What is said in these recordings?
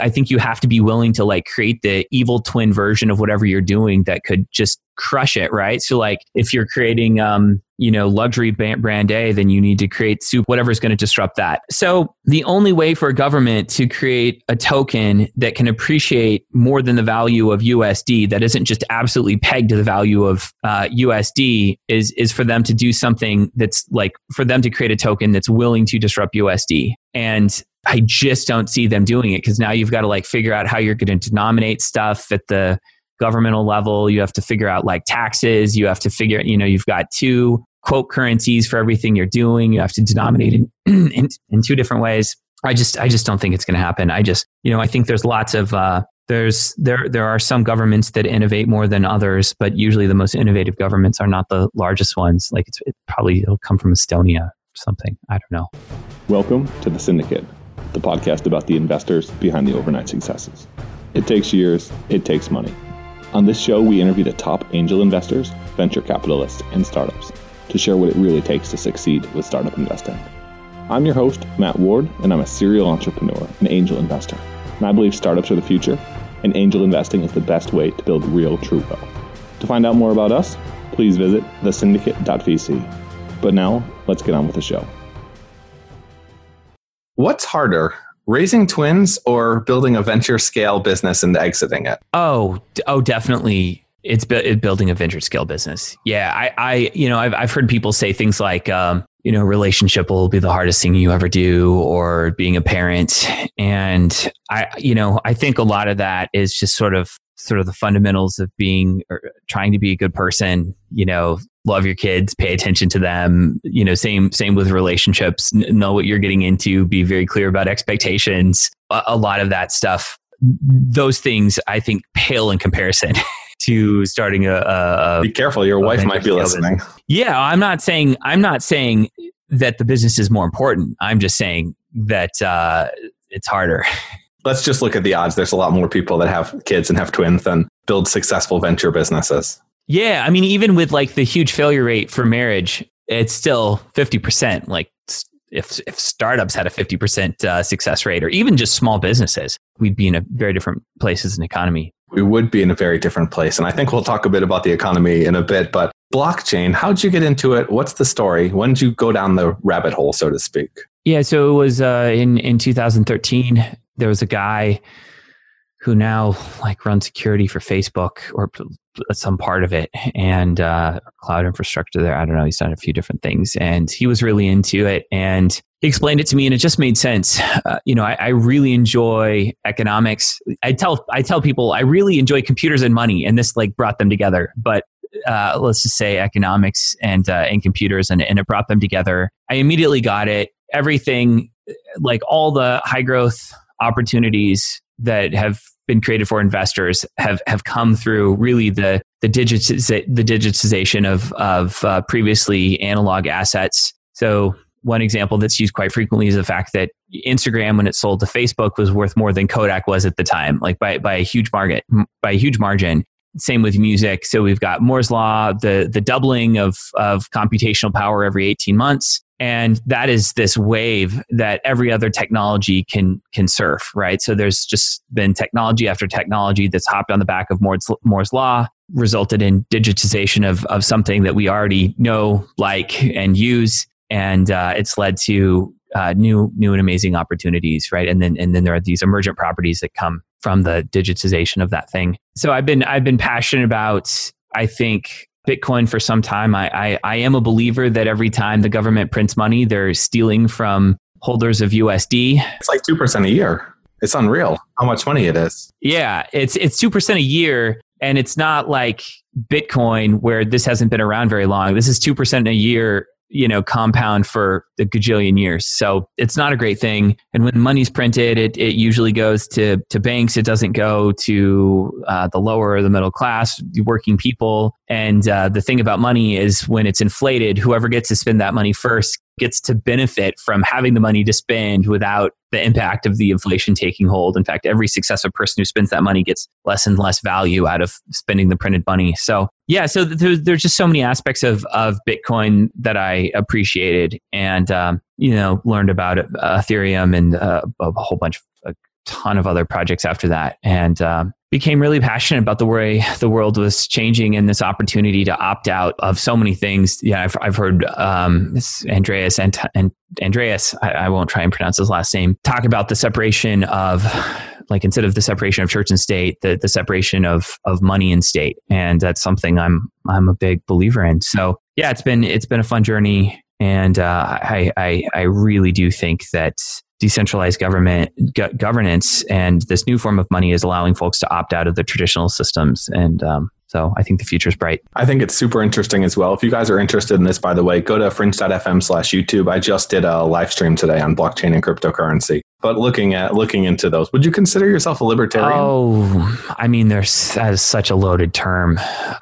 I think you have to be willing to like create the evil twin version of whatever you're doing that could just crush it, right? So like if you're creating um you know luxury brand A, then you need to create soup whatever is going to disrupt that. So the only way for a government to create a token that can appreciate more than the value of USD that isn't just absolutely pegged to the value of uh, USD is is for them to do something that's like for them to create a token that's willing to disrupt USD. And I just don't see them doing it because now you've got to like figure out how you're going to denominate stuff at the governmental level. You have to figure out like taxes. You have to figure, you know, you've got two quote currencies for everything you're doing. You have to denominate in, in, in two different ways. I just, I just don't think it's going to happen. I just, you know, I think there's lots of, uh, there's there there are some governments that innovate more than others, but usually the most innovative governments are not the largest ones. Like it's it probably it'll come from Estonia or something. I don't know. Welcome to the Syndicate, the podcast about the investors behind the overnight successes. It takes years, it takes money. On this show, we interview the top angel investors, venture capitalists, and startups to share what it really takes to succeed with startup investing. I'm your host, Matt Ward, and I'm a serial entrepreneur and angel investor. And I believe startups are the future, and angel investing is the best way to build real, true wealth. To find out more about us, please visit thesyndicate.vc. But now, let's get on with the show. What's harder, raising twins or building a venture scale business and exiting it? Oh, oh, definitely. It's building a venture scale business. Yeah, I, I, you know, I've I've heard people say things like, um, you know, relationship will be the hardest thing you ever do, or being a parent, and I, you know, I think a lot of that is just sort of sort of the fundamentals of being or trying to be a good person you know love your kids pay attention to them you know same same with relationships. Know what you're getting into be very clear about expectations. A, a lot of that stuff those things i think pale in comparison to starting a, a be careful your wife might be listening. business. yeah i'm not saying i'm not saying that the business is more important. I'm just saying that uh, it's harder let's just look at the odds. There's a lot more people that have kids and have twins than build successful venture businesses. Yeah. I mean, even with like the huge failure rate for marriage, it's still 50%. Like if, if startups had a 50% uh, success rate or even just small businesses, we'd be in a very different place as an economy. We would be in a very different place. And I think we'll talk a bit about the economy in a bit, but blockchain, how'd you get into it? What's the story? When did you go down the rabbit hole, so to speak? Yeah, so it was uh, in in 2013 there was a guy who now like runs security for Facebook or some part of it and uh, cloud infrastructure there. I don't know. He's done a few different things and he was really into it and he explained it to me and it just made sense. Uh, you know, I, I, really enjoy economics. I tell I tell people I really enjoy computers and money and this like brought them together. But uh, let's just say economics and uh, and computers and, and it brought them together. I immediately got it. Everything like all the high growth opportunities that have been created for investors have have come through really the the digitiz- the digitization of of uh, previously analog assets. So one example that's used quite frequently is the fact that Instagram, when it sold to Facebook, was worth more than Kodak was at the time, like by by a huge market by a huge margin. Same with music. So we've got Moore's law, the the doubling of of computational power every eighteen months. And that is this wave that every other technology can can surf right? So there's just been technology after technology that's hopped on the back of moore's, moore's law resulted in digitization of, of something that we already know like and use. And uh, it's led to uh, new new and amazing opportunities right and then and then there are these emergent properties that come from the digitization of that thing so i've been i've been passionate about i think Bitcoin for some time. I, I, I am a believer that every time the government prints money, they're stealing from holders of USD. It's like 2% a year. It's unreal how much money it is. Yeah, it's it's 2% a year and it's not like Bitcoin where this hasn't been around very long. This is 2% a year you know compound for a gajillion years. So it's not a great thing. And when money's printed it, it usually goes to, to banks. It doesn't go to uh, the lower or the middle class the working people. And uh, the thing about money is when it's inflated whoever gets to spend that money first gets to benefit from having the money to spend without the impact of the inflation taking hold. In fact, every successive person who spends that money gets less and less value out of spending the printed money. So, yeah, so th- there's just so many aspects of, of Bitcoin that I appreciated and, um, you know, learned about uh, Ethereum and uh, a whole bunch of ton of other projects after that, and um, became really passionate about the way the world was changing and this opportunity to opt out of so many things. Yeah, I've, I've heard um, Andreas and, and Andreas, I, I won't try and pronounce his last name, talk about the separation of like instead of the separation of church and state, the, the separation of of money and state, and that's something I'm I'm a big believer in. So yeah, it's been it's been a fun journey, and uh, I, I I really do think that decentralized government go- governance and this new form of money is allowing folks to opt out of the traditional systems and um, so I think the future is bright. I think it's super interesting as well. If you guys are interested in this, by the way, go to fringe.fm slash YouTube. I just did a live stream today on blockchain and cryptocurrency. But looking at looking into those, would you consider yourself a libertarian? Oh, I mean, there's that is such a loaded term.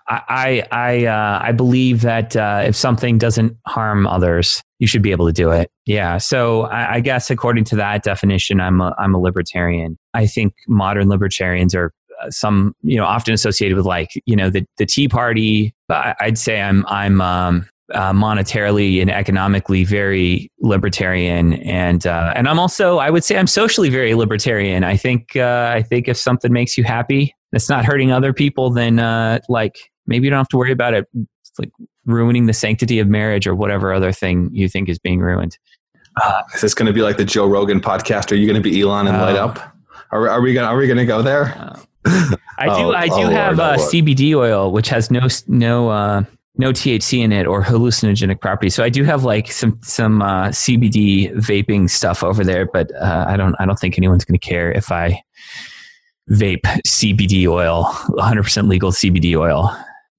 I I I, uh, I believe that uh, if something doesn't harm others, you should be able to do it. Yeah. So I, I guess according to that definition, I'm a, I'm a libertarian. I think modern libertarians are uh, some you know often associated with like you know the the Tea Party. I'd say I'm I'm um, uh, monetarily and economically very libertarian, and uh, and I'm also I would say I'm socially very libertarian. I think uh, I think if something makes you happy, it's not hurting other people, then uh, like maybe you don't have to worry about it. Like ruining the sanctity of marriage or whatever other thing you think is being ruined. Uh, is this going to be like the Joe Rogan podcast? Are you going to be Elon and light up? Are, are we going? Are we going to go there? I do. Oh, I do oh have Lord, uh, CBD oil, which has no no uh, no THC in it or hallucinogenic properties. So I do have like some some uh, CBD vaping stuff over there, but uh, I don't I don't think anyone's going to care if I vape CBD oil, 100% legal CBD oil.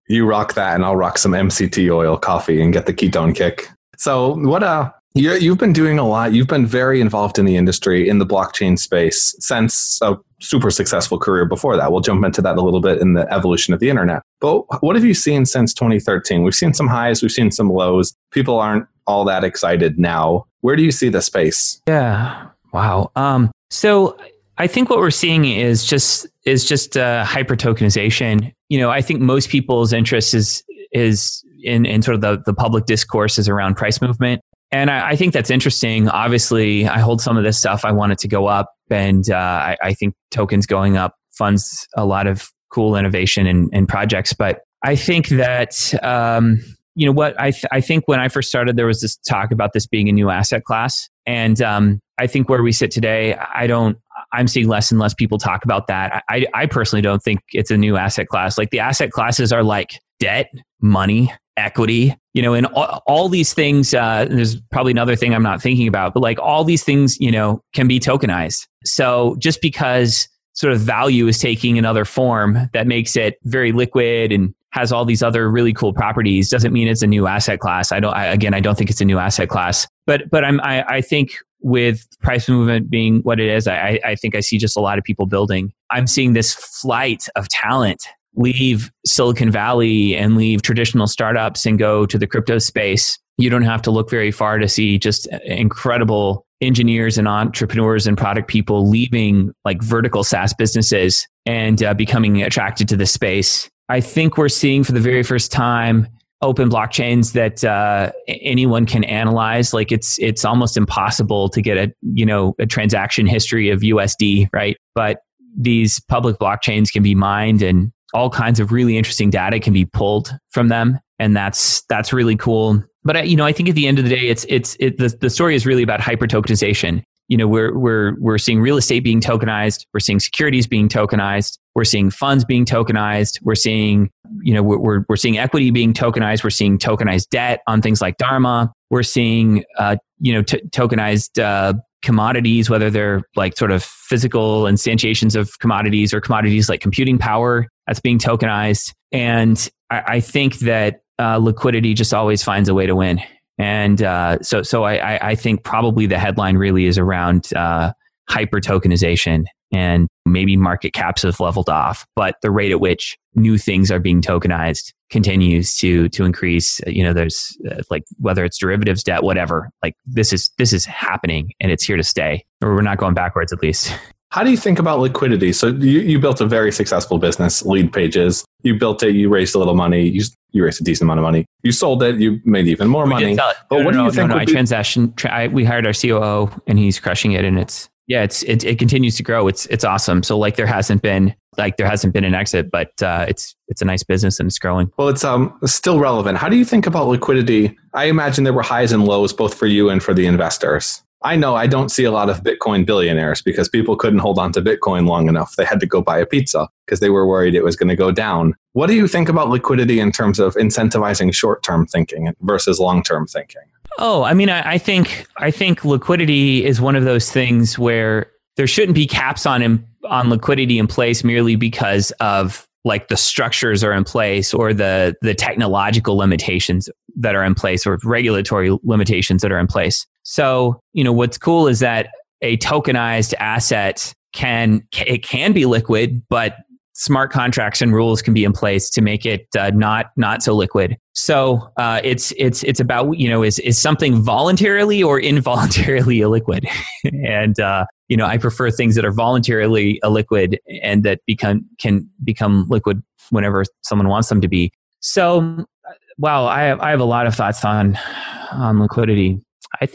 You rock that, and I'll rock some MCT oil coffee and get the ketone kick. So what uh you have been doing a lot. You've been very involved in the industry in the blockchain space since a super successful career before that. We'll jump into that a little bit in the evolution of the internet. But what have you seen since 2013? We've seen some highs, we've seen some lows. People aren't all that excited now. Where do you see the space? Yeah. Wow. Um, so I think what we're seeing is just is just uh, hyper tokenization. You know, I think most people's interest is is in, in sort of the, the public discourse is around price movement. And I, I, think that's interesting. Obviously, I hold some of this stuff. I want it to go up, and uh, I, I, think tokens going up funds a lot of cool innovation and, and projects. But I think that um, you know what I, th- I think when I first started, there was this talk about this being a new asset class, and um, I think where we sit today, I don't. I'm seeing less and less people talk about that. I, I personally don't think it's a new asset class. Like the asset classes are like debt, money, equity you know and all, all these things uh, there's probably another thing i'm not thinking about but like all these things you know can be tokenized. So just because sort of value is taking another form that makes it very liquid and has all these other really cool properties doesn't mean it's a new asset class. I don't I, again i don't think it's a new asset class but but i'm i, I think with price movement being what it is I, I think i see just a lot of people building. I'm seeing this flight of talent leave Silicon Valley and leave traditional startups and go to the crypto space, you don't have to look very far to see just incredible engineers and entrepreneurs and product people leaving like vertical SaaS businesses and uh, becoming attracted to the space. I think we're seeing for the very first time open blockchains that uh, anyone can analyze. Like it's it's almost impossible to get a you know a transaction history of USD, right? But these public blockchains can be mined and all kinds of really interesting data can be pulled from them and that's that's really cool. But I, you know i think at the end of the day it's it's it, the, the story is really about hyper tokenization you know we're we're we're seeing real estate being tokenized we're seeing securities being tokenized we're seeing funds being tokenized we're seeing you know we're we're seeing equity being tokenized we're seeing tokenized debt on things like dharma we're seeing uh, you know t- tokenized uh, commodities, whether they're like sort of physical instantiations of commodities or commodities like computing power that's being tokenized. And I, I think that uh, liquidity just always finds a way to win. And uh, so, so I, I, think probably the headline really is around uh, hyper tokenization and maybe market caps have leveled off, but the rate at which new things are being tokenized continues to to increase. You know, there's uh, like whether it's derivatives, debt, whatever. Like this is this is happening and it's here to stay, or we're not going backwards at least. How do you think about liquidity? So you, you built a very successful business, Leadpages. You built it, you raised a little money, you, you raised a decent amount of money. You sold it, you made even more we money. But no, what no, do you no, think? No, I transaction. Tra- I, we hired our COO, and he's crushing it, and it's yeah, it's it, it continues to grow. It's it's awesome. So like there hasn't been like there hasn't been an exit, but uh, it's it's a nice business and it's growing. Well, it's um still relevant. How do you think about liquidity? I imagine there were highs and lows both for you and for the investors. I know I don't see a lot of Bitcoin billionaires because people couldn't hold on to Bitcoin long enough. They had to go buy a pizza because they were worried it was going to go down. What do you think about liquidity in terms of incentivizing short term thinking versus long term thinking? Oh, I mean, I, I, think I think liquidity is one of those things where there shouldn't be caps on on liquidity in place merely because of like the structures are in place or the the technological limitations that are in place or regulatory limitations that are in place. So, you know, what's cool is that a tokenized asset can it can be liquid, but smart contracts and rules can be in place to make it uh, not not so liquid. So uh, it's it's it's about you know is is something voluntarily or involuntarily illiquid, and uh, you know I prefer things that are voluntarily illiquid and that become can become liquid whenever someone wants them to be. So, wow, I have, I have a lot of thoughts on on liquidity. I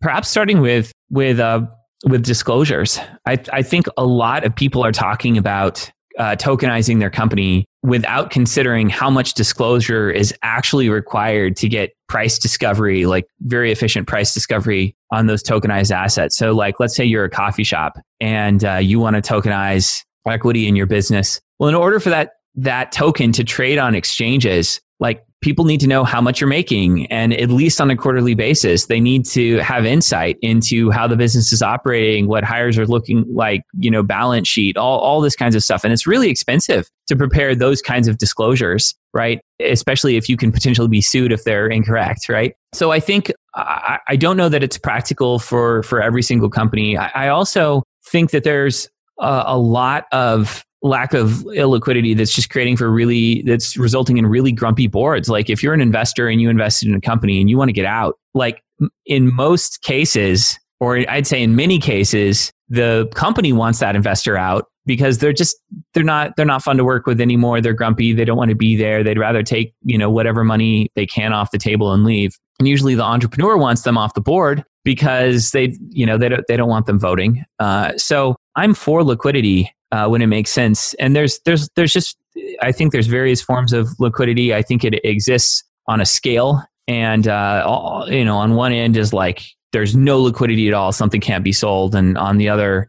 perhaps starting with with uh, with disclosures. I I think a lot of people are talking about uh, tokenizing their company without considering how much disclosure is actually required to get price discovery, like very efficient price discovery on those tokenized assets. So, like, let's say you're a coffee shop and uh, you want to tokenize equity in your business. Well, in order for that that token to trade on exchanges, like people need to know how much you're making. And at least on a quarterly basis they need to have insight into how the business is operating what hires are looking like you know balance sheet all, all this kinds of stuff. And it's really expensive to prepare those kinds of disclosures right? Especially if you can potentially be sued if they're incorrect right? So i think i, I don't know that it's practical for for every single company. I, I also think that there's a, a lot of lack of illiquidity that's just creating for really that's resulting in really grumpy boards. Like if you're an investor and you invested in a company and you want to get out like in most cases or i'd say in many cases the company wants that investor out because they're just they're not they're not fun to work with anymore. They're grumpy. They don't want to be there. They'd rather take you know whatever money they can off the table and leave. And usually the entrepreneur wants them off the board because they you know they don't, they don't want them voting. Uh, so i'm for liquidity uh, when it makes sense. And there's there's there's just I think there's various forms of liquidity. I think it exists on a scale, and uh, all, you know, on one end is like there's no liquidity at all, something can't be sold, and on the other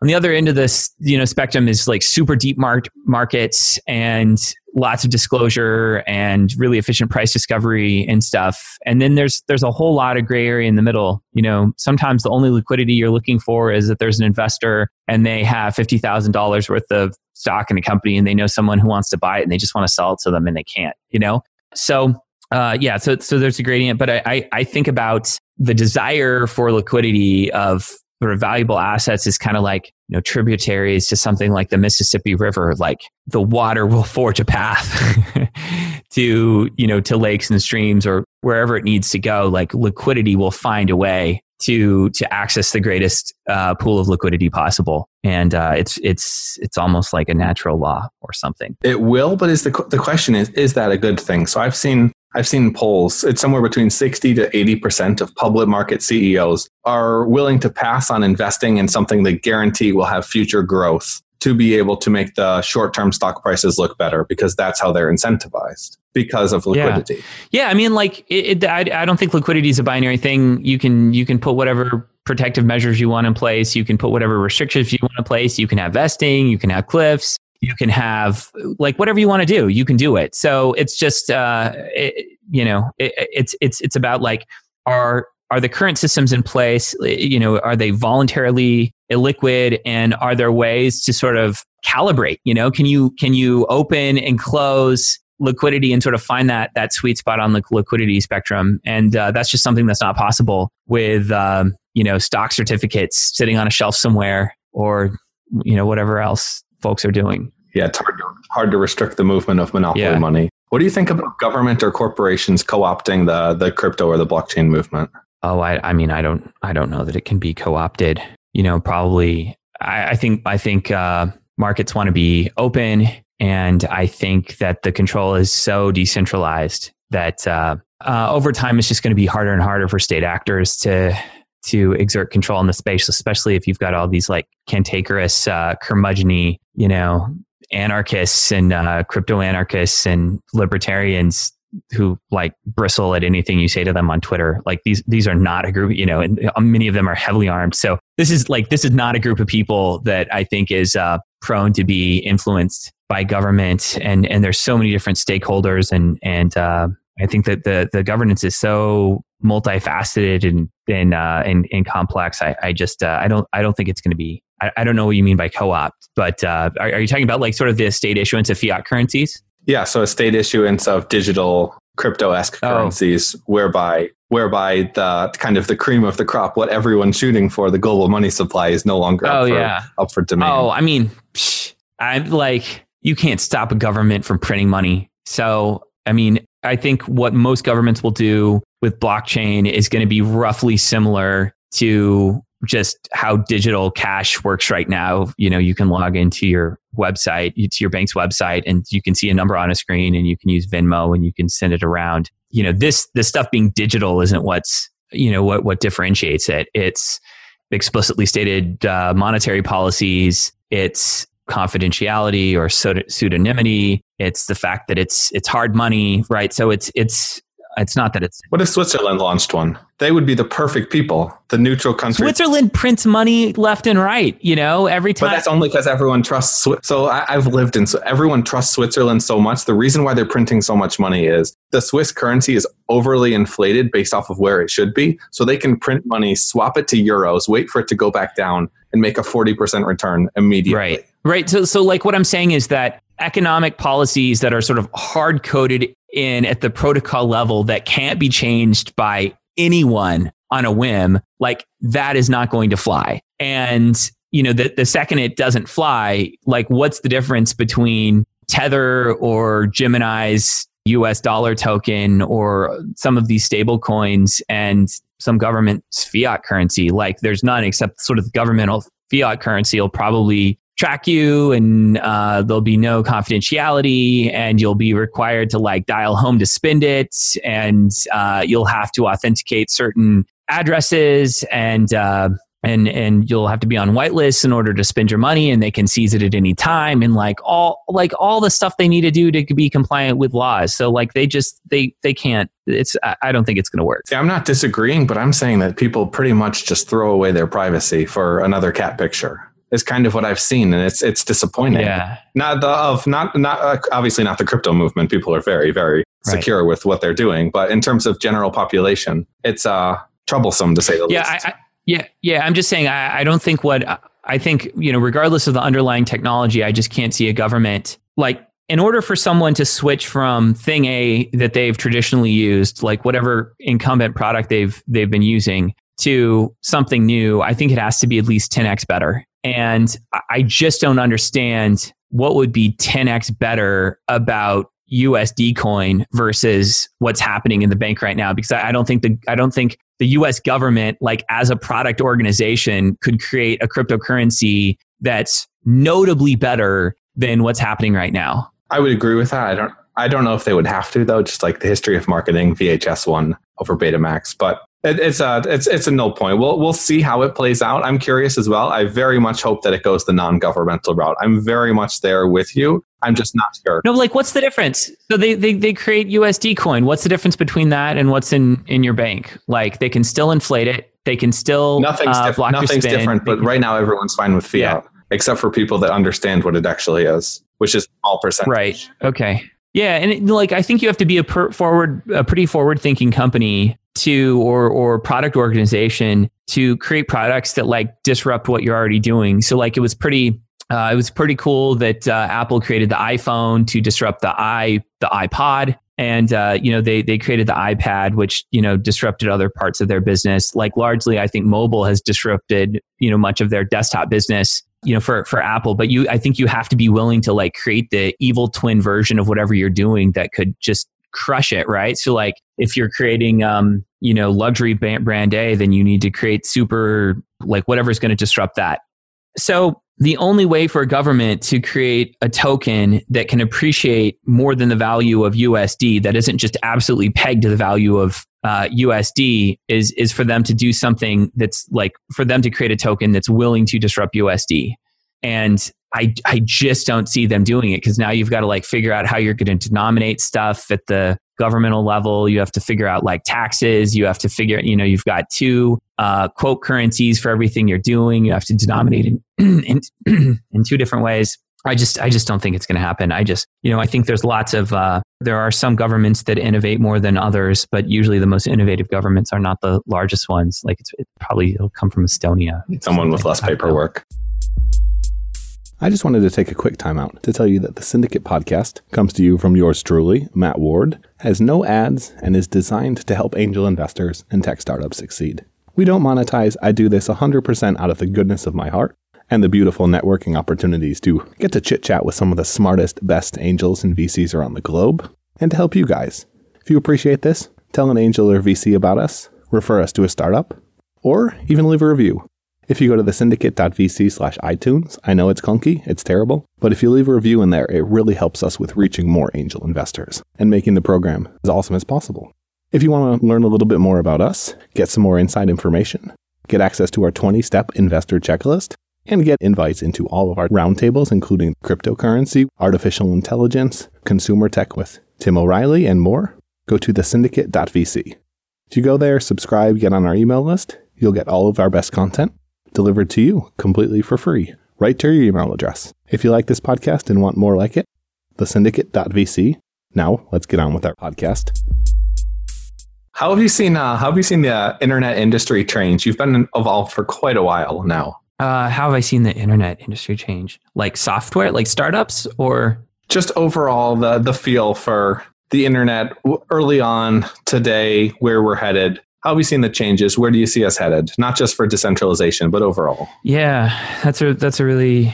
on the other end of this you know spectrum is like super deep mar- markets and lots of disclosure and really efficient price discovery and stuff. And then there's there's a whole lot of gray area in the middle. You know sometimes the only liquidity you're looking for is that there's an investor and they have $50000 worth of stock in a company and they know someone who wants to buy it and they just want to sell it to them and they can't you know? So uh, yeah so so there's a gradient but I, I i think about the desire for liquidity of of valuable assets is kind of like you know tributaries to something like the Mississippi River. Like the water will forge a path to you know to lakes and streams or wherever it needs to go. Like liquidity will find a way to to access the greatest uh, pool of liquidity possible, and uh, it's it's it's almost like a natural law or something. It will, but is the the question is is that a good thing? So I've seen I've seen polls, it's somewhere between 60 to 80% of public market CEOs are willing to pass on investing in something they guarantee will have future growth to be able to make the short term stock prices look better because that's how they're incentivized because of liquidity. Yeah, yeah I mean, like, it, it, I, I don't think liquidity is a binary thing. You can you can put whatever protective measures you want in place. You can put whatever restrictions you want in place. You can have vesting. You can have cliffs you can have like whatever you want to do you can do it. So it's just uh it, you know it, it's it's it's about like are are the current systems in place you know are they voluntarily illiquid and are there ways to sort of calibrate you know? Can you can you open and close liquidity and sort of find that that sweet spot on the liquidity spectrum? And uh, that's just something that's not possible with um, you know stock certificates sitting on a shelf somewhere or you know whatever else folks are doing. Yeah, it's hard to, hard to restrict the movement of monopoly yeah. money. What do you think about government or corporations co-opting the the crypto or the blockchain movement? Oh, I, I mean, I don't, I don't know that it can be co-opted. You know, probably. I, I think, I think uh, markets want to be open, and I think that the control is so decentralized that uh, uh, over time it's just going to be harder and harder for state actors to to exert control in the space, especially if you've got all these like cantankerous, uh, curmudgeony, you know, anarchists and uh, crypto anarchists and libertarians who like bristle at anything you say to them on Twitter. Like these, these are not a group, you know, and uh, many of them are heavily armed. So this is like, this is not a group of people that I think is uh, prone to be influenced by government. And, and there's so many different stakeholders and, and, uh, I think that the, the governance is so multifaceted and, and, uh, and, and complex. I, I just, uh, I don't, I don't think it's going to be, I, I, don't know what you mean by co-op, but, uh, are, are you talking about like sort of the state issuance of fiat currencies? Yeah, so a state issuance of digital crypto-esque oh. currencies whereby whereby the kind of the cream of the crop, what everyone's shooting for, the global money supply is no longer oh, up, for, yeah. up for demand. Oh, I mean, I'm like, you can't stop a government from printing money. So, I mean, I think what most governments will do with blockchain is going to be roughly similar to just how digital cash works right now. You know, you can log into your website, to your bank's website, and you can see a number on a screen, and you can use Venmo, and you can send it around. You know, this this stuff being digital isn't what's you know what what differentiates it. It's explicitly stated uh, monetary policies. It's confidentiality or pseudonymity. It's the fact that it's it's hard money, right? So it's it's it's not that it's. What if Switzerland launched one? They would be the perfect people, the neutral country. Switzerland prints money left and right. You know, every time. But that's only because everyone trusts. So I, have lived in. So everyone trusts Switzerland so much. The reason why they're printing so much money is the Swiss currency is overly inflated based off of where it should be. So they can print money, swap it to euros, wait for it to go back down, and make a forty percent return immediately. Right. Right. So, so like what I'm saying is that economic policies that are sort of hard coded in at the protocol level that can't be changed by anyone on a whim, like that is not going to fly. And, you know, the, the second it doesn't fly, like what's the difference between Tether or Gemini's US dollar token or some of these stable coins and some government's fiat currency? Like there's none except sort of governmental fiat currency will probably track you and uh, there'll be no confidentiality and you'll be required to like dial home to spend it and uh, you'll have to authenticate certain addresses and uh, and and you'll have to be on whitelists in order to spend your money and they can seize it at any time and like all like all the stuff they need to do to be compliant with laws. So like they just they they can't it's i don't think it's going to work. Yeah i'm not disagreeing but i'm saying that people pretty much just throw away their privacy for another cat picture is kind of what I've seen, and it's it's disappointing. Yeah. Not the of not not uh, obviously not the crypto movement. People are very very right. secure with what they're doing, but in terms of general population, it's uh troublesome to say the yeah, least. I, I, yeah, yeah. I'm just saying. I, I don't think what I think you know, regardless of the underlying technology, I just can't see a government like. In order for someone to switch from thing A that they've traditionally used, like whatever incumbent product they've they've been using, to something new, I think it has to be at least 10x better. And I just don't understand what would be 10x better about USD coin versus what's happening in the bank right now because I don't think the I don't think the US government like as a product organization could create a cryptocurrency that's notably better than what's happening right now. I would agree with that. I don't I don't know if they would have to though just like the history of marketing VHS one over Betamax but it, it's a it's it's a no point. We'll we'll see how it plays out. I'm curious as well. I very much hope that it goes the non-governmental route. I'm very much there with you. I'm just not sure. No, like what's the difference? So they, they they create USD coin. What's the difference between that and what's in in your bank? Like they can still inflate it. They can still nothing's uh, diff- nothing's different. But right now everyone's fine with fiat, yeah. except for people that understand what it actually is, which is all percentage. Right. Okay. Yeah, and it, like I think you have to be a per forward, a pretty forward thinking company to or or product organization to create products that like disrupt what you're already doing. So like it was pretty uh, it was pretty cool that uh, Apple created the iPhone to disrupt the i the iPod, and uh, you know they they created the iPad, which you know disrupted other parts of their business. Like largely, I think mobile has disrupted you know much of their desktop business. You know for for Apple, but you I think you have to be willing to like create the evil twin version of whatever you're doing that could just crush it, right? So like if you're creating um, you know, luxury brand A, then you need to create super like whatever's going to disrupt that. So the only way for a government to create a token that can appreciate more than the value of USD, that isn't just absolutely pegged to the value of uh, USD, is is for them to do something that's like for them to create a token that's willing to disrupt USD. And I I just don't see them doing it because now you've got to like figure out how you're going to denominate stuff at the governmental level. You have to figure out like taxes. You have to figure, you know, you've got two uh, quote currencies for everything you're doing. You have to denominate in in, in two different ways. I just I just don't think it's going to happen. I just you know I think there's lots of uh, there are some governments that innovate more than others, but usually the most innovative governments are not the largest ones. Like it's it probably it'll come from Estonia. Someone with less paperwork. I just wanted to take a quick time out to tell you that the Syndicate podcast comes to you from yours truly, Matt Ward, has no ads, and is designed to help angel investors and tech startups succeed. We don't monetize, I do this 100% out of the goodness of my heart and the beautiful networking opportunities to get to chit chat with some of the smartest, best angels and VCs around the globe, and to help you guys. If you appreciate this, tell an angel or VC about us, refer us to a startup, or even leave a review. If you go to the syndicate.vc slash iTunes, I know it's clunky, it's terrible, but if you leave a review in there, it really helps us with reaching more angel investors and making the program as awesome as possible. If you want to learn a little bit more about us, get some more inside information, get access to our 20 step investor checklist, and get invites into all of our roundtables, including cryptocurrency, artificial intelligence, consumer tech with Tim O'Reilly, and more, go to thesyndicate.vc. If you go there, subscribe, get on our email list, you'll get all of our best content delivered to you completely for free, right to your email address. If you like this podcast and want more like it, the thesyndicate.vc. Now, let's get on with our podcast. How have you seen? Uh, how have you seen the uh, internet industry change? You've been involved for quite a while now. Uh, how have I seen the internet industry change? Like software, like startups, or just overall the the feel for the internet early on today, where we're headed. How have you seen the changes? Where do you see us headed? Not just for decentralization, but overall. Yeah, that's a that's a really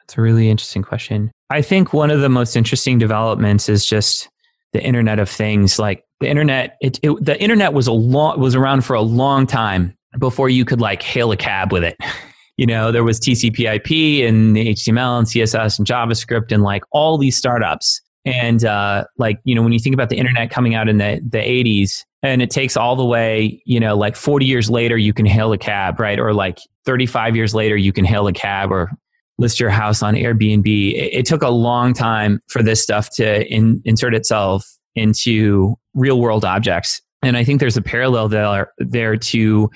that's a really interesting question. I think one of the most interesting developments is just the Internet of Things. Like the internet, it, it the internet was a long was around for a long time before you could like hail a cab with it. you know, there was TCP/IP and HTML and CSS and JavaScript and like all these startups. And uh, like you know, when you think about the internet coming out in the the 80s, and it takes all the way, you know, like 40 years later, you can hail a cab, right? Or like 35 years later, you can hail a cab or list your house on Airbnb. It, it took a long time for this stuff to in, insert itself into real world objects. And I think there's a parallel there, there to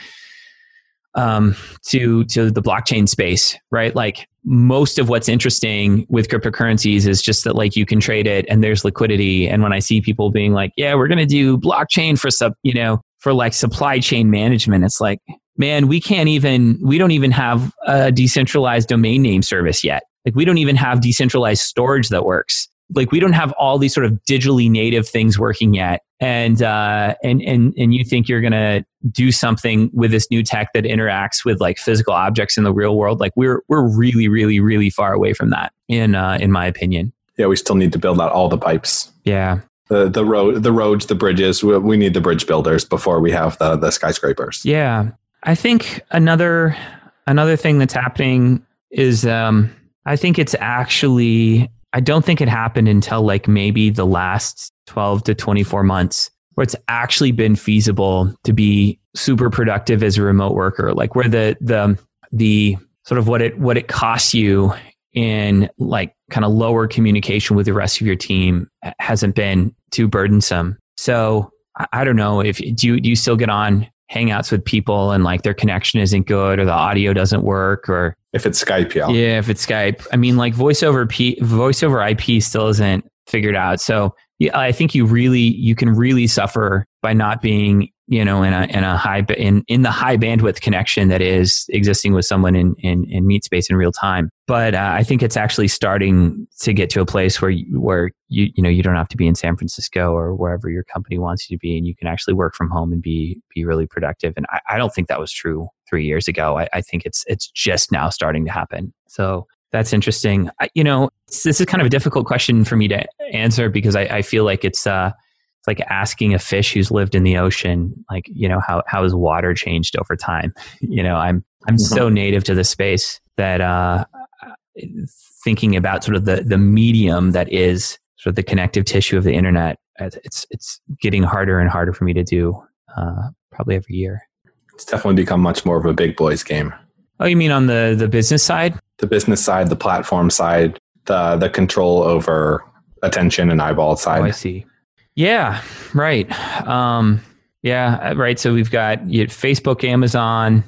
um, to to the blockchain space, right? Like most of what's interesting with cryptocurrencies is just that like you can trade it and there's liquidity. And when I see people being like, "Yeah, we're going to do blockchain for sub," you know, for like supply chain management, it's like, man, we can't even we don't even have a decentralized domain name service yet. Like we don't even have decentralized storage that works like we don't have all these sort of digitally native things working yet. And uh, and and and you think you're gonna do something with this new tech that interacts with like physical objects in the real world? Like we're we're really really really far away from that in uh, in my opinion. Yeah we still need to build out all the pipes. Yeah. The the road the roads the bridges we, we need the bridge builders before we have the the skyscrapers. Yeah. I think another another thing that's happening is um i think it's actually I don't think it happened until like maybe the last 12 to 24 months where it's actually been feasible to be super productive as a remote worker like where the the the sort of what it what it costs you in like kind of lower communication with the rest of your team hasn't been too burdensome. So I, don't know if do you do you still get on hangouts with people and like their connection isn't good or the audio doesn't work or if it's Skype, yeah. Yeah, if it's Skype. I mean, like voice over P, IP still isn't figured out. So yeah, I think you really you can really suffer by not being you know in a in a high in in the high bandwidth connection that is existing with someone in in, in meatspace in real time. But uh, I think it's actually starting to get to a place where you, where you you know you don't have to be in San Francisco or wherever your company wants you to be, and you can actually work from home and be be really productive. And I, I don't think that was true three years ago. I, I think it's it's just now starting to happen. So that's interesting. I, you know, this is kind of a difficult question for me to answer because I, I feel like it's uh, it's like asking a fish who's lived in the ocean, like you know how how has water changed over time? You know, I'm I'm mm-hmm. so native to the space that uh, thinking about sort of the the medium that is sort of the connective tissue of the internet. It's it's getting harder and harder for me to do uh, probably every year. It's definitely become much more of a big boys game. Oh, you mean on the the business side? The business side, the platform side, the the control over attention and eyeball side. Oh, I see. Yeah, right. Um, yeah, right. So we've got Facebook, Amazon,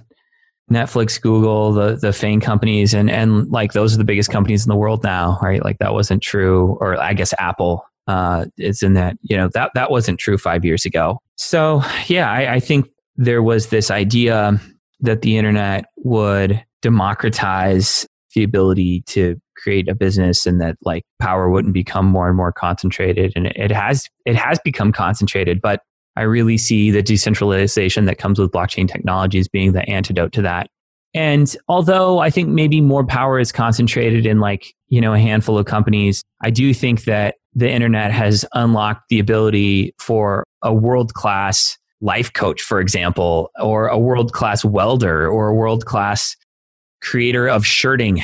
Netflix, Google, the the FANG companies, and and like those are the biggest companies in the world now, right? Like that wasn't true, or I guess Apple uh, is in that. You know that that wasn't true five years ago. So yeah, I, I think there was this idea that the internet would democratize the ability to create a business and that like power wouldn't become more and more concentrated. And it has it has become concentrated but i really see the decentralization that comes with blockchain technologies being the antidote to that. And although i think maybe more power is concentrated in like you know a handful of companies i do think that the internet has unlocked the ability for a world class life coach for example or a world class welder or a world class creator of shirting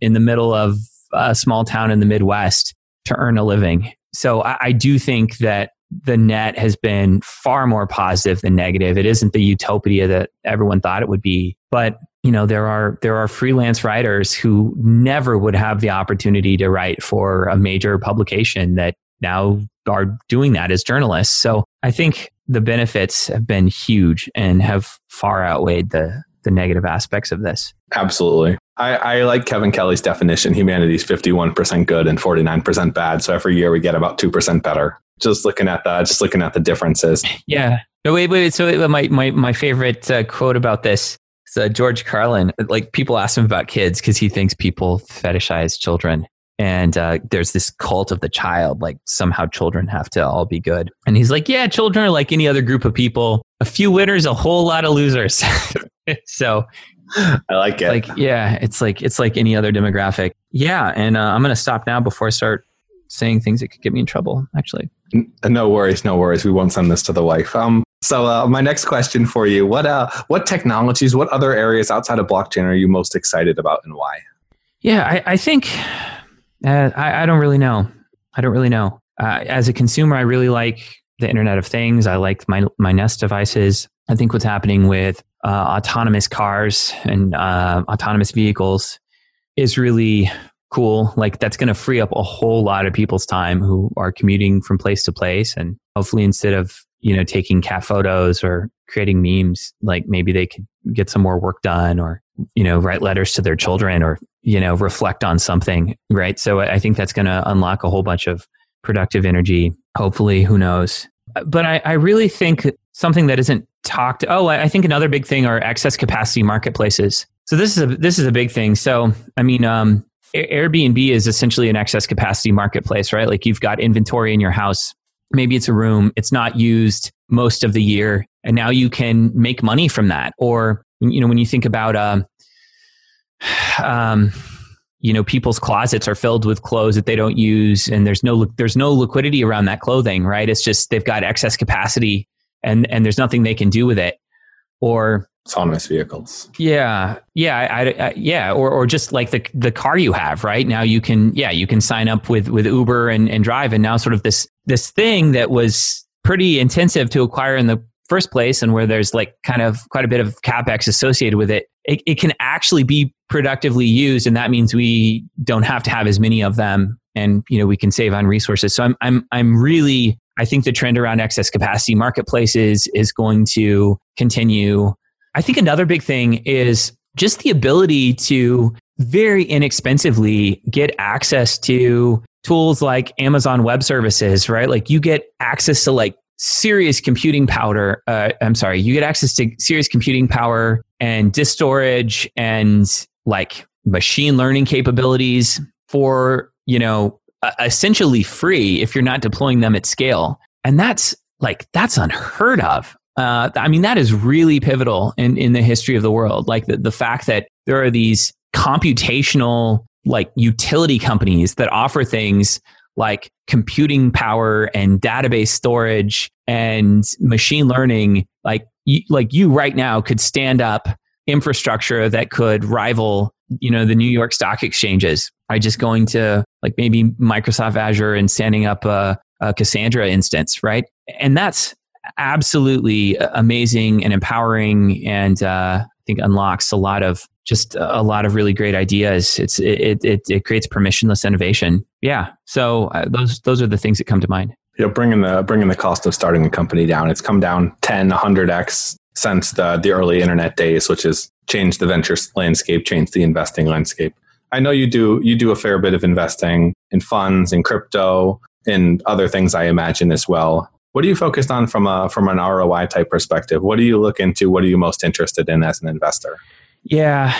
in the middle of a small town in the Midwest to earn a living. So I, I do think that the net has been far more positive than negative. It isn't the utopia that everyone thought it would be, but you know there are there are freelance writers who never would have the opportunity to write for a major publication that now are doing that as journalists. So I think the benefits have been huge and have far outweighed the the negative aspects of this. Absolutely. I, I like Kevin Kelly's definition. Humanity's 51% good and 49% bad. So every year we get about 2% better. Just looking at that, just looking at the differences. Yeah. No, wait, wait. So my, my, my favorite uh, quote about this is uh, George Carlin. Like people ask him about kids because he thinks people fetishize children. And uh, there's this cult of the child, like somehow children have to all be good. And he's like, yeah, children are like any other group of people. A few winners, a whole lot of losers. so I like it. Like, yeah, it's like it's like any other demographic. Yeah, and uh, I'm going to stop now before I start saying things that could get me in trouble. Actually, no worries, no worries. We won't send this to the wife. Um, so uh, my next question for you: what uh, what technologies, what other areas outside of blockchain are you most excited about, and why? Yeah, I, I think uh, I, I don't really know. I don't really know. Uh, as a consumer, I really like the Internet of Things. I like my my Nest devices. I think what's happening with uh, autonomous cars and uh, autonomous vehicles is really cool. Like that's going to free up a whole lot of people's time who are commuting from place to place, and hopefully instead of you know taking cat photos or creating memes, like maybe they could get some more work done, or you know write letters to their children, or you know reflect on something. Right. So I think that's going to unlock a whole bunch of productive energy. Hopefully, who knows? But I, I really think something that isn't talked. Oh, I think another big thing are excess capacity marketplaces. So this is a this is a big thing. So I mean, um, Airbnb is essentially an excess capacity marketplace, right? Like you've got inventory in your house. Maybe it's a room. It's not used most of the year, and now you can make money from that. Or you know, when you think about um, um you know people's closets are filled with clothes that they don't use and there's no there's no liquidity around that clothing right it's just they've got excess capacity and and there's nothing they can do with it. Or autonomous vehicles. Yeah yeah I, I, yeah or or just like the the car you have right? Now you can yeah you can sign up with with uber and and drive. And now sort of this this thing that was pretty intensive to acquire in the first place and where there's like kind of quite a bit of capex associated with it, it, it can actually be productively used. And that means we don't have to have as many of them. And, you know, we can save on resources. So I'm, I'm, I'm really, I think the trend around excess capacity marketplaces is going to continue. I think another big thing is just the ability to very inexpensively get access to tools like Amazon Web Services, right? Like you get access to like serious computing power. Uh, I'm sorry, you get access to serious computing power and disk storage and like machine learning capabilities for, you know, essentially free if you're not deploying them at scale. And that's like, that's unheard of. Uh, I mean, that is really pivotal in, in the history of the world. Like the, the fact that there are these computational like utility companies that offer things like computing power and database storage and machine learning like you, like you right now could stand up infrastructure that could rival you know the New York Stock Exchanges, right? Just going to like maybe Microsoft Azure and standing up a, a Cassandra instance, right? And that's absolutely amazing and empowering, and uh, I think unlocks a lot of just a lot of really great ideas. It's it it, it creates permissionless innovation. Yeah, so uh, those those are the things that come to mind. You know, bringing the bringing the cost of starting a company down. It's come down 10, 100 x since the the early internet days, which has changed the venture landscape, changed the investing landscape. I know you do you do a fair bit of investing in funds, in crypto, in other things. I imagine as well. What are you focused on from a from an ROI type perspective? What do you look into? What are you most interested in as an investor? Yeah,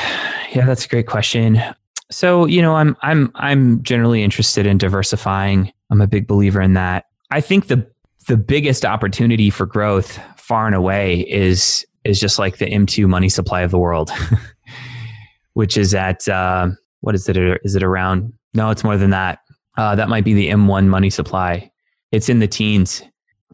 yeah, that's a great question. So you know, I'm I'm I'm generally interested in diversifying. I'm a big believer in that. I think the the biggest opportunity for growth, far and away, is is just like the M2 money supply of the world, which is at uh, what is it? Is it around? No, it's more than that. Uh, that might be the M1 money supply. It's in the teens.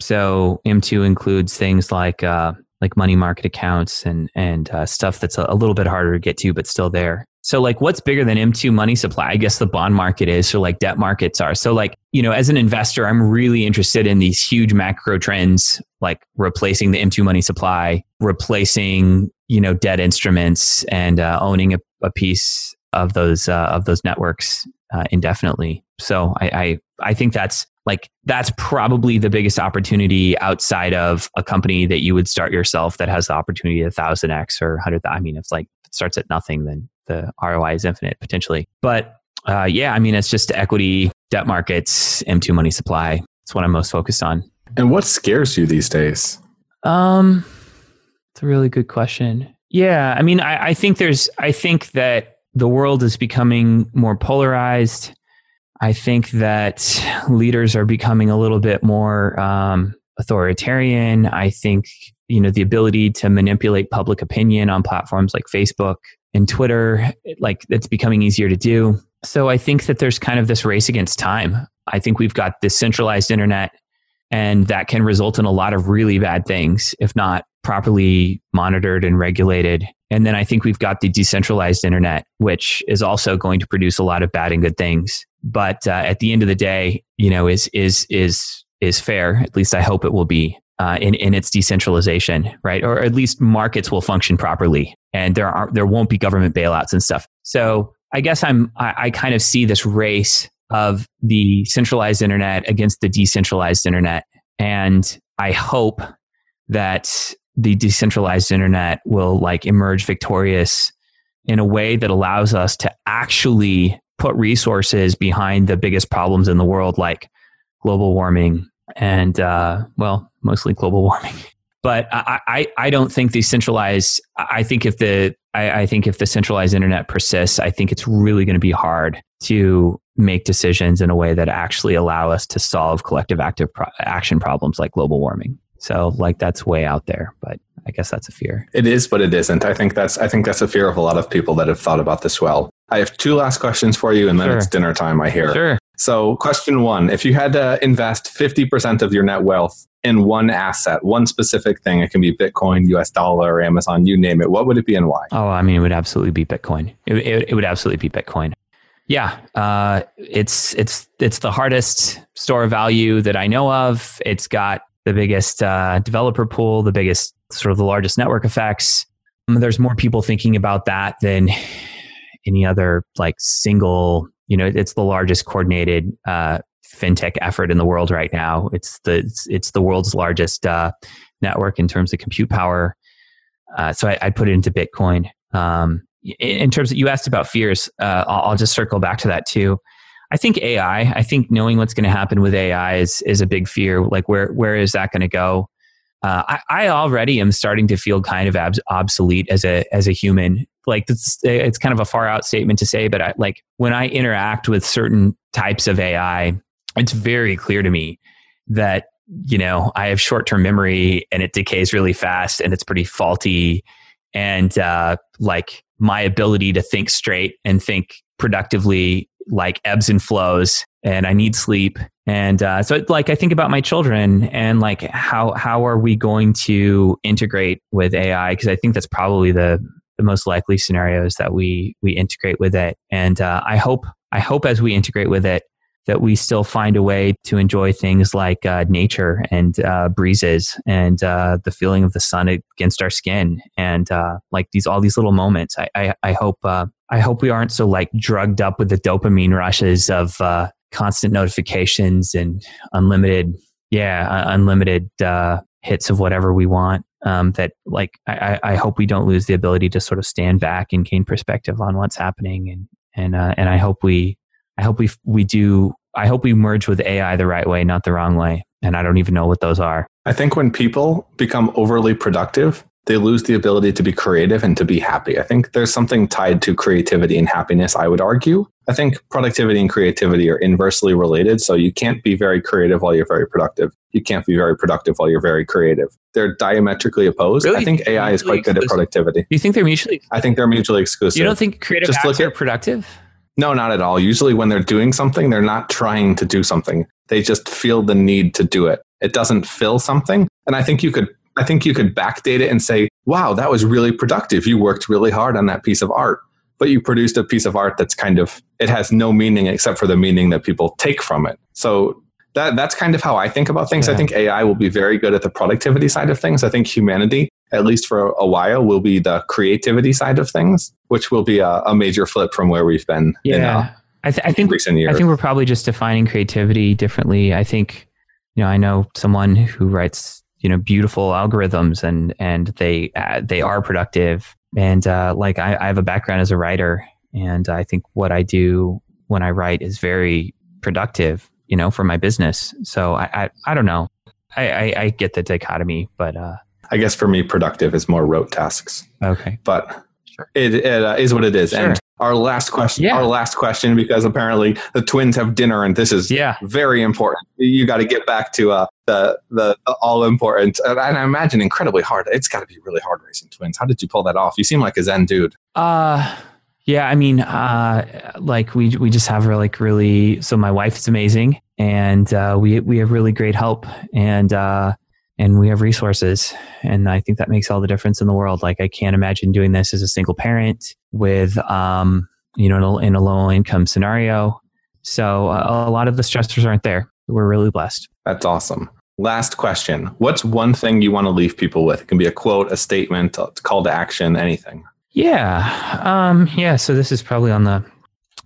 So M2 includes things like uh, like money market accounts and and uh, stuff that's a, a, little bit harder to get to, but still there. So like, what's bigger than M2 money supply? I guess the bond market is, or like debt markets are. So like, you know, as an investor, I'm really interested in these huge macro trends, like replacing the M2 money supply, replacing you know debt instruments, and uh, owning a, a, piece of those uh, of those networks uh, indefinitely. So I, I I think that's like that's probably the biggest opportunity outside of a company that you would start yourself that has the opportunity a thousand x or hundred. I mean, if like it starts at nothing, then the ROI is infinite potentially. But uh, yeah, I mean, it's just equity, debt markets, M2 money supply. It's what I'm most focused on. And what scares you these days? Um, it's a really good question. Yeah, I mean, I, I think there's, I think that the world is becoming more polarized. I think that leaders are becoming a little bit more um, authoritarian. I think you know the ability to manipulate public opinion on platforms like Facebook and Twitter, like it's becoming easier to do. So I think that there's kind of this race against time. I think we've got this centralized internet, and that can result in a lot of really bad things if not properly monitored and regulated. And then I think we've got the decentralized internet, which is also going to produce a lot of bad and good things. But uh, at the end of the day, you know, is is is is fair. At least I hope it will be uh, in in its decentralization, right? Or at least markets will function properly, and there are there won't be government bailouts and stuff. So I guess I'm I, I kind of see this race of the centralized internet against the decentralized internet, and I hope that the decentralized internet will like emerge victorious in a way that allows us to actually put resources behind the biggest problems in the world, like global warming and, uh, well, mostly global warming. But I, I, I don't think the centralized. I think if the I, I think if the centralized internet persists, I think it's really going to be hard to make decisions in a way that actually allow us to solve collective active pro- action problems like global warming. So like that's way out there, but I guess that's a fear. It is, but it isn't. I think that's I think that's a fear of a lot of people that have thought about this well. I have two last questions for you, and then sure. it's dinner time. I hear. Sure. So, question one: If you had to invest fifty percent of your net wealth in one asset, one specific thing, it can be Bitcoin, U.S. dollar, Amazon, you name it. What would it be, and why? Oh, I mean, it would absolutely be Bitcoin. It, it, it would absolutely be Bitcoin. Yeah, uh, it's it's it's the hardest store of value that I know of. It's got the biggest uh, developer pool, the biggest sort of the largest network effects. Um, there's more people thinking about that than any other like single. You know, it's the largest coordinated uh, fintech effort in the world right now. It's the it's, it's the world's largest uh, network in terms of compute power. Uh, so I, would put it into Bitcoin. Um, in terms of you asked about fears, uh, I'll, I'll just circle back to that too. I think AI. I think knowing what's going to happen with AI is is a big fear. Like where where is that going to go? Uh, I, I, already am starting to feel kind of abs- obsolete as a as a human. Like it's it's kind of a far out statement to say, but I, like when I interact with certain types of AI, it's very clear to me that you know I have short term memory and it decays really fast and it's pretty faulty, and uh, like my ability to think straight and think productively like ebbs and flows and I need sleep. And uh, so like I think about my children and like how how are we going to integrate with AI? Because I think that's probably the the most likely scenarios that we we integrate with it. And uh, I hope I hope as we integrate with it that we still find a way to enjoy things like uh, nature and uh, breezes and uh, the feeling of the sun against our skin and uh, like these all these little moments. I I, I hope uh, I hope we aren't so like drugged up with the dopamine rushes of uh, constant notifications and unlimited yeah unlimited hits of whatever we want. Um, that like I, I hope we don't lose the ability to sort of stand back and gain perspective on what's happening and and and I hope we I hope we we do. I hope we merge with AI the right way, not the wrong way. And I don't even know what those are. I think when people become overly productive, they lose the ability to be creative and to be happy. I think there's something tied to creativity and happiness, I would argue. I think productivity and creativity are inversely related. So you can't be very creative while you're very productive. You can't be very productive while you're very creative. They're diametrically opposed. Really? I think AI is quite good at productivity. Do you think they're mutually I think they're mutually exclusive. You don't think creative Just look at, are productive? No, not at all. Usually, when they're doing something, they're not trying to do something. They just feel the need to do it. It doesn't fill something. And I think you could, I think you could backdate it and say, wow, that was really productive. You worked really hard on that piece of art, but you produced a piece of art that's kind of, it has no meaning except for the meaning that people take from it. So that, that's kind of how I think about things. Yeah. I think AI will be very good at the productivity side of things. I think humanity at least for a while, will be the creativity side of things, which will be a, a major flip from where we've been. Yeah, in, uh, I, th- I think recent years. I think we're probably just defining creativity differently. I think, you know, I know someone who writes, you know, beautiful algorithms, and and they uh, they are productive. And uh, like I, I have a background as a writer, and I think what I do when I write is very productive, you know, for my business. So I I, I don't know. I, I, I get the dichotomy, but uh, I guess for me, productive is more rote tasks. Okay. But it, it uh, is what it is. Sure. And our last question, yeah. our last question, because apparently the twins have dinner and this is yeah. very important. You got to get back to uh, the, the, the all important, and I imagine incredibly hard. It's got to be really hard raising twins. How did you pull that off? You seem like a Zen dude. Uh, yeah, I mean, uh, like we we just have like really. So my wife is amazing, and uh, we we have really great help, and uh, and we have resources and i think that makes all the difference in the world. Like i can't imagine doing this as a single parent with um you know in a low income scenario. So uh, a lot of the stressors aren't there. We're really blessed. That's awesome. Last question. What's one thing you want to leave people with? It can be a quote a statement a call to action anything. Yeah um yeah so this is probably on the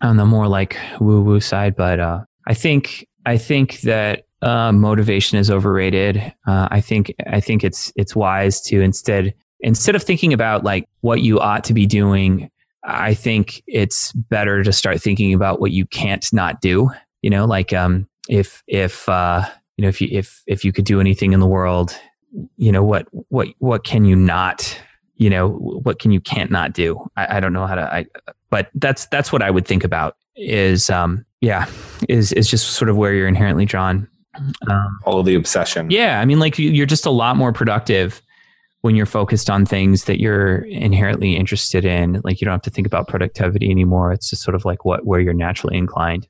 on the more like woo woo side but uh i think i think that uh, motivation is overrated. Uh, I think I think it's it's wise to instead instead of thinking about like what you ought to be doing. I think it's better to start thinking about what you can't not do. You know, like um, if if uh, you know if you if if you could do anything in the world, you know what what what can you not you know what can you can't not do i, I don't know how to I, but that's that's what i would think about is um yeah is is just sort of where you're inherently drawn um, all of the obsession. Yeah, I mean, like you're just a lot more productive when you're focused on things that you're inherently interested in. Like you don't have to think about productivity anymore. It's just sort of like what where you're naturally inclined.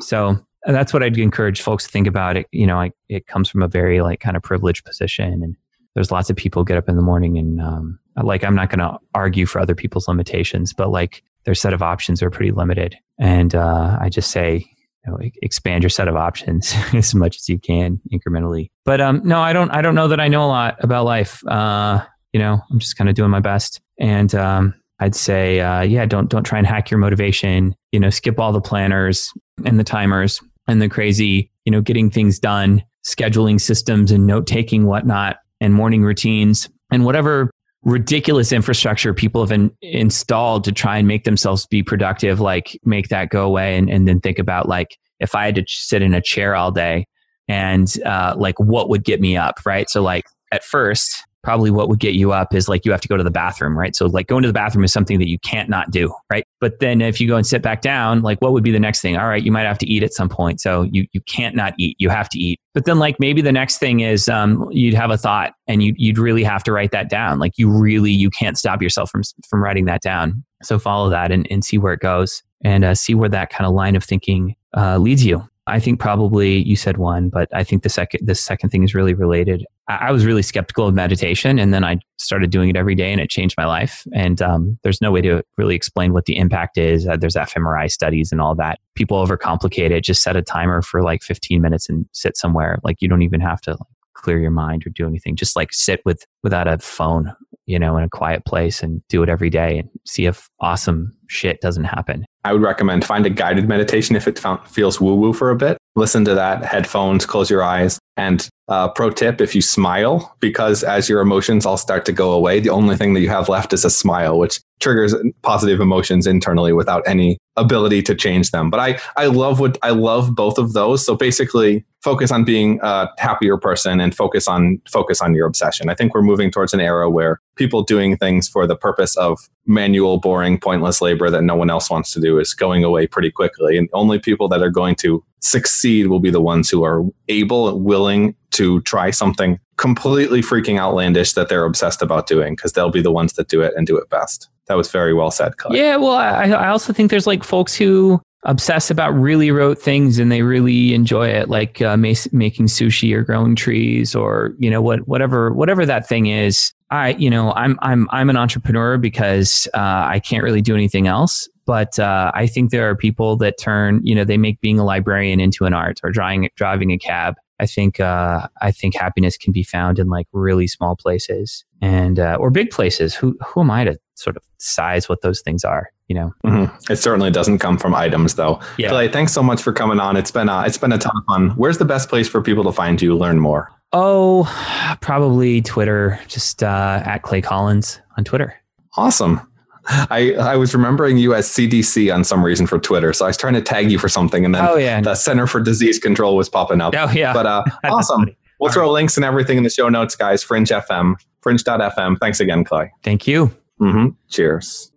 So that's what I'd encourage folks to think about. It you know, I, it comes from a very like kind of privileged position, and there's lots of people get up in the morning and um, like I'm not going to argue for other people's limitations, but like their set of options are pretty limited, and uh, I just say know, expand your set of options as much as you can incrementally. But um, no, I don't. I don't know that I know a lot about life. Uh, you know, I'm just kind of doing my best, and um, I'd say, uh, yeah, don't don't try and hack your motivation. You know, skip all the planners and the timers and the crazy. You know, getting things done, scheduling systems and note taking, whatnot, and morning routines and whatever ridiculous infrastructure people have in, installed to try and make themselves be productive like make that go away and, and then think about like if i had to sit in a chair all day and uh, like what would get me up right? So like at first probably what would get you up is like you have to go to the bathroom, right? So like going to the bathroom is something that you can't not do, right? But then if you go and sit back down, like what would be the next thing? All right, you might have to eat at some point. So you you can't not eat. You have to eat. But then like maybe the next thing is um, you'd have a thought and you you'd really have to write that down. Like you really you can't stop yourself from from writing that down. So follow that and, and see where it goes and uh, see where that kind of line of thinking uh, leads you. I think probably you said one, but I think the second the second thing is really related. I was really skeptical of meditation, and then I started doing it every day, and it changed my life. And um, there's no way to really explain what the impact is. Uh, there's fMRI studies and all that. People overcomplicate it. Just set a timer for like 15 minutes and sit somewhere. Like you don't even have to clear your mind or do anything. Just like sit with without a phone, you know, in a quiet place and do it every day and see if awesome shit doesn't happen. I would recommend find a guided meditation if it feels woo woo for a bit. Listen to that, headphones, close your eyes. And uh, pro tip if you smile, because as your emotions all start to go away, the only thing that you have left is a smile, which triggers positive emotions internally without any ability to change them. But I, I love what I love both of those. So basically focus on being a happier person and focus on focus on your obsession. I think we're moving towards an era where people doing things for the purpose of manual, boring, pointless labor that no one else wants to do is going away pretty quickly. And only people that are going to succeed will be the ones who are able and willing to try something completely freaking outlandish that they're obsessed about doing because they'll be the ones that do it and do it best. That was very well said. Yeah, well, I, I also think there's like folks who obsess about really rote things and they really enjoy it like uh, making sushi or growing trees or you know what whatever whatever that thing is i you know i'm i'm i'm an entrepreneur because uh, i can't really do anything else but uh, i think there are people that turn you know they make being a librarian into an art or driving driving a cab I think uh, I think happiness can be found in like really small places and uh, or big places. Who who am I to sort of size what those things are? You know, mm-hmm. it certainly doesn't come from items though. Yeah. Clay, thanks so much for coming on. It's been uh, it's been a ton of fun. Where's the best place for people to find you, learn more? Oh, probably Twitter. Just uh, at Clay Collins on Twitter. Awesome. I, I was remembering you as CDC on some reason for Twitter. So I was trying to tag you for something and then oh, yeah. the Center for Disease Control was popping up. Oh, yeah. But uh, awesome. We'll All throw right. links and everything in the show notes, guys. Fringe FM, fringe.fm. Thanks again, Clay. Thank you. Mm-hmm. Cheers.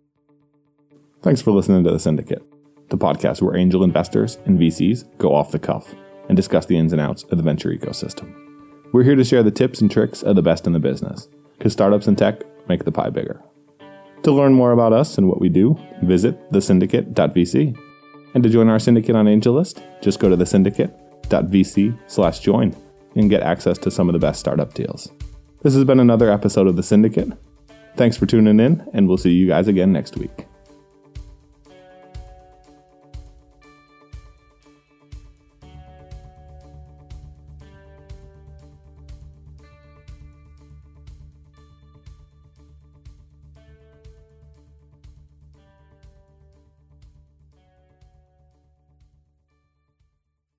Thanks for listening to The Syndicate, the podcast where angel investors and VCs go off the cuff and discuss the ins and outs of the venture ecosystem. We're here to share the tips and tricks of the best in the business, because startups and tech make the pie bigger. To learn more about us and what we do, visit thesyndicate.vc. And to join our syndicate on AngelList, just go to thesyndicate.vc slash join and get access to some of the best startup deals. This has been another episode of The Syndicate. Thanks for tuning in, and we'll see you guys again next week.